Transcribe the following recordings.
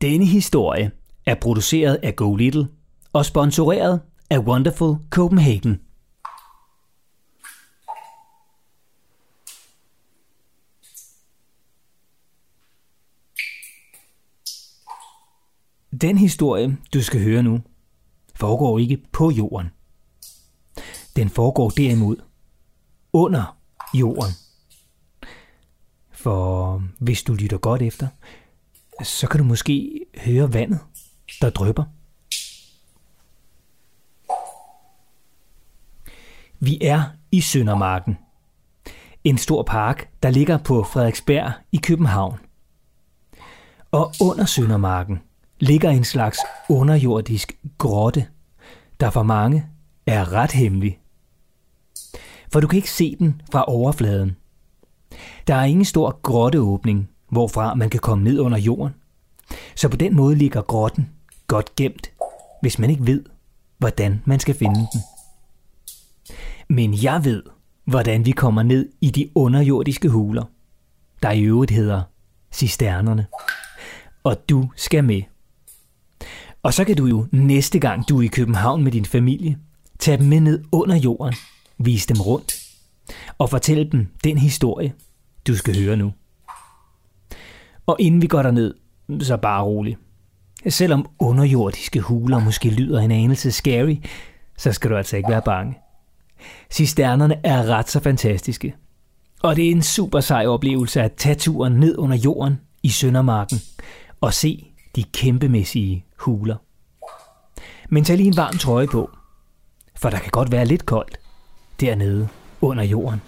Denne historie er produceret af Go Little og sponsoreret af Wonderful Copenhagen. Den historie, du skal høre nu, foregår ikke på jorden. Den foregår derimod under jorden. For hvis du lytter godt efter, så kan du måske høre vandet, der drypper. Vi er i Søndermarken. En stor park, der ligger på Frederiksberg i København. Og under Søndermarken ligger en slags underjordisk grotte, der for mange er ret hemmelig. For du kan ikke se den fra overfladen. Der er ingen stor grotteåbning, hvorfra man kan komme ned under jorden. Så på den måde ligger grotten godt gemt, hvis man ikke ved, hvordan man skal finde den. Men jeg ved, hvordan vi kommer ned i de underjordiske huler, der i øvrigt hedder cisternerne. Og du skal med. Og så kan du jo næste gang du er i København med din familie, tage dem med ned under jorden, vise dem rundt og fortælle dem den historie, du skal høre nu. Og inden vi går derned, så bare rolig. Selvom underjordiske huler måske lyder en anelse scary, så skal du altså ikke være bange. Cisternerne er ret så fantastiske. Og det er en super sej oplevelse at tage turen ned under jorden i Søndermarken og se de kæmpemæssige huler. Men tag lige en varm trøje på, for der kan godt være lidt koldt dernede under jorden.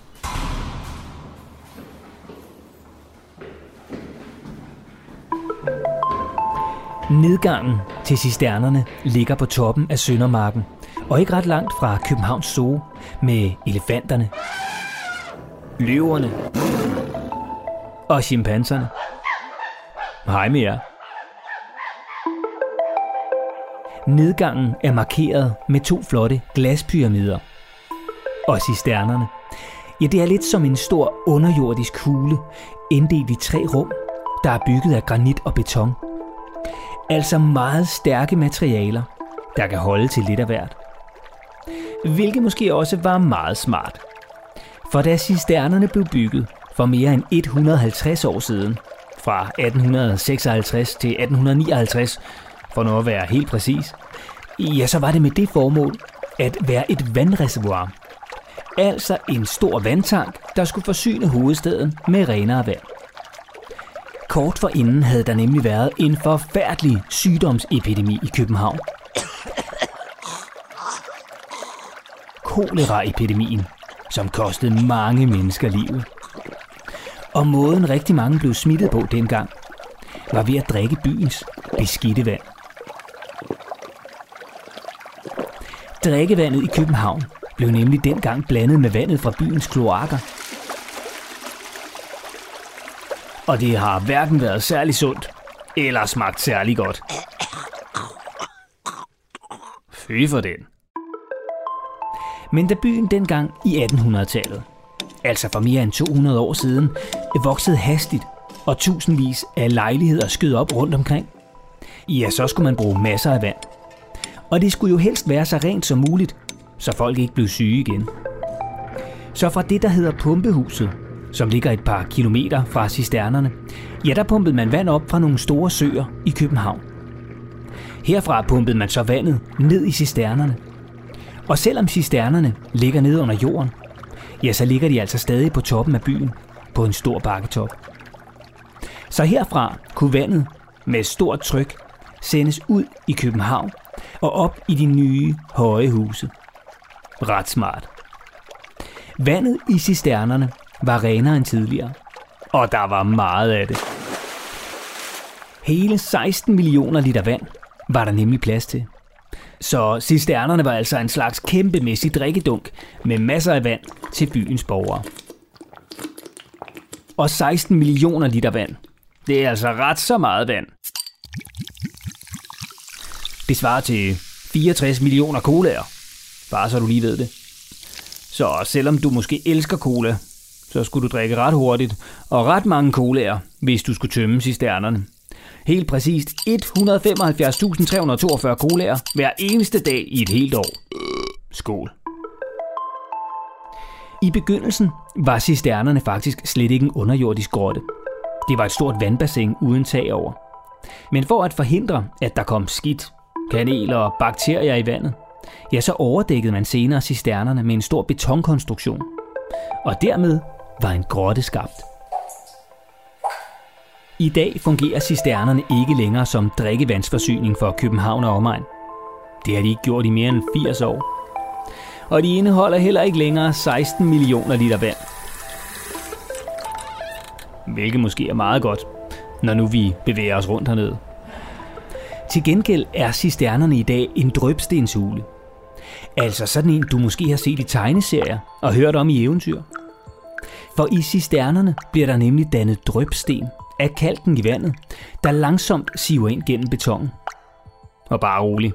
Nedgangen til cisternerne ligger på toppen af Søndermarken, og ikke ret langt fra Københavns Zoo med elefanterne, løverne og chimpanserne. Hej med jer. Nedgangen er markeret med to flotte glaspyramider. Og cisternerne. Ja, det er lidt som en stor underjordisk kugle, inddelt i tre rum, der er bygget af granit og beton. Altså meget stærke materialer, der kan holde til lidt af hvert. Hvilket måske også var meget smart. For da cisternerne blev bygget for mere end 150 år siden, fra 1856 til 1859, for nu at være helt præcis, ja, så var det med det formål at være et vandreservoir. Altså en stor vandtank, der skulle forsyne hovedstaden med renere vand. Kort forinden havde der nemlig været en forfærdelig sygdomsepidemi i København. Koleraepidemien, som kostede mange mennesker livet. Og måden rigtig mange blev smittet på dengang, var ved at drikke byens beskidte vand. Drikkevandet i København blev nemlig dengang blandet med vandet fra byens kloakker. Og det har hverken været særlig sundt, eller smagt særlig godt. Fy for den. Men da byen dengang i 1800-tallet, altså for mere end 200 år siden, voksede hastigt, og tusindvis af lejligheder skød op rundt omkring, ja, så skulle man bruge masser af vand. Og det skulle jo helst være så rent som muligt, så folk ikke blev syge igen. Så fra det, der hedder pumpehuset, som ligger et par kilometer fra cisternerne, ja, der pumpede man vand op fra nogle store søer i København. Herfra pumpede man så vandet ned i cisternerne. Og selvom cisternerne ligger nede under jorden, ja, så ligger de altså stadig på toppen af byen, på en stor bakketop. Så herfra kunne vandet med stort tryk sendes ud i København og op i de nye høje huse. Ret smart. Vandet i cisternerne var renere end tidligere, og der var meget af det. Hele 16 millioner liter vand var der nemlig plads til. Så cisternerne var altså en slags kæmpemæssig drikkedunk med masser af vand til byens borgere. Og 16 millioner liter vand. Det er altså ret så meget vand. Det svarer til 64 millioner colaer. Bare så du lige ved det. Så selvom du måske elsker cola, så skulle du drikke ret hurtigt og ret mange colaer, hvis du skulle tømme cisternerne. Helt præcist 175.342 colaer hver eneste dag i et helt år. Skål. I begyndelsen var cisternerne faktisk slet ikke en underjordisk grotte. Det var et stort vandbassin uden tag over. Men for at forhindre, at der kom skidt, kanel og bakterier i vandet, ja, så overdækkede man senere cisternerne med en stor betonkonstruktion. Og dermed var en grotte skabt. I dag fungerer cisternerne ikke længere som drikkevandsforsyning for København og omegn. Det har de ikke gjort i mere end 80 år. Og de indeholder heller ikke længere 16 millioner liter vand. Hvilket måske er meget godt, når nu vi bevæger os rundt hernede. Til gengæld er cisternerne i dag en drøbstenshule. Altså sådan en, du måske har set i tegneserier og hørt om i eventyr. For i cisternerne bliver der nemlig dannet drøbsten af kalken i vandet, der langsomt siver ind gennem betongen. Og bare rolig.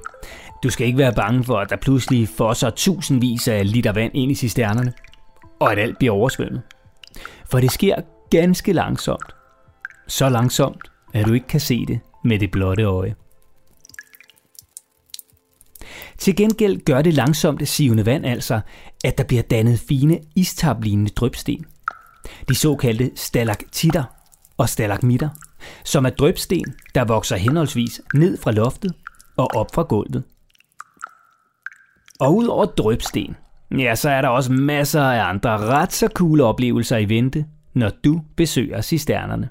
Du skal ikke være bange for, at der pludselig fosser tusindvis af liter vand ind i cisternerne, og at alt bliver oversvømmet. For det sker ganske langsomt. Så langsomt, at du ikke kan se det med det blotte øje. Til gengæld gør det langsomt sivende vand altså, at der bliver dannet fine istablignende drøbsten. De såkaldte stalaktitter og stalagmitter, som er drøbsten, der vokser henholdsvis ned fra loftet og op fra gulvet. Og ud over drøbsten, ja, så er der også masser af andre ret så cool oplevelser i vente, når du besøger cisternerne.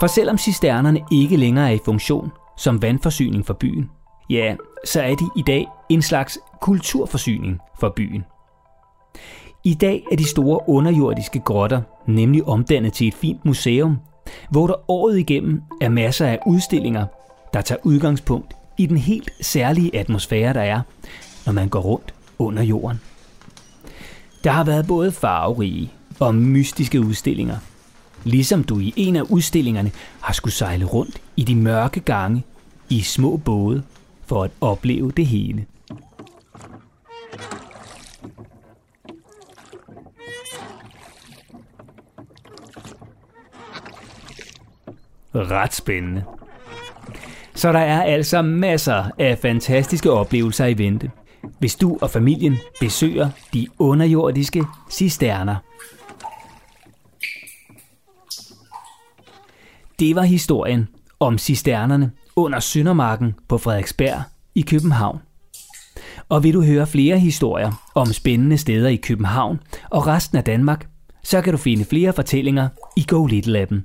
For selvom cisternerne ikke længere er i funktion som vandforsyning for byen, ja, så er de i dag en slags kulturforsyning for byen. I dag er de store underjordiske grotter nemlig omdannet til et fint museum, hvor der året igennem er masser af udstillinger, der tager udgangspunkt i den helt særlige atmosfære, der er, når man går rundt under jorden. Der har været både farverige og mystiske udstillinger, ligesom du i en af udstillingerne har skulle sejle rundt i de mørke gange i små både for at opleve det hele. Ret spændende. Så der er altså masser af fantastiske oplevelser i vente, hvis du og familien besøger de underjordiske cisterner. Det var historien om cisternerne under Søndermarken på Frederiksberg i København. Og vil du høre flere historier om spændende steder i København og resten af Danmark, så kan du finde flere fortællinger i Go Little appen.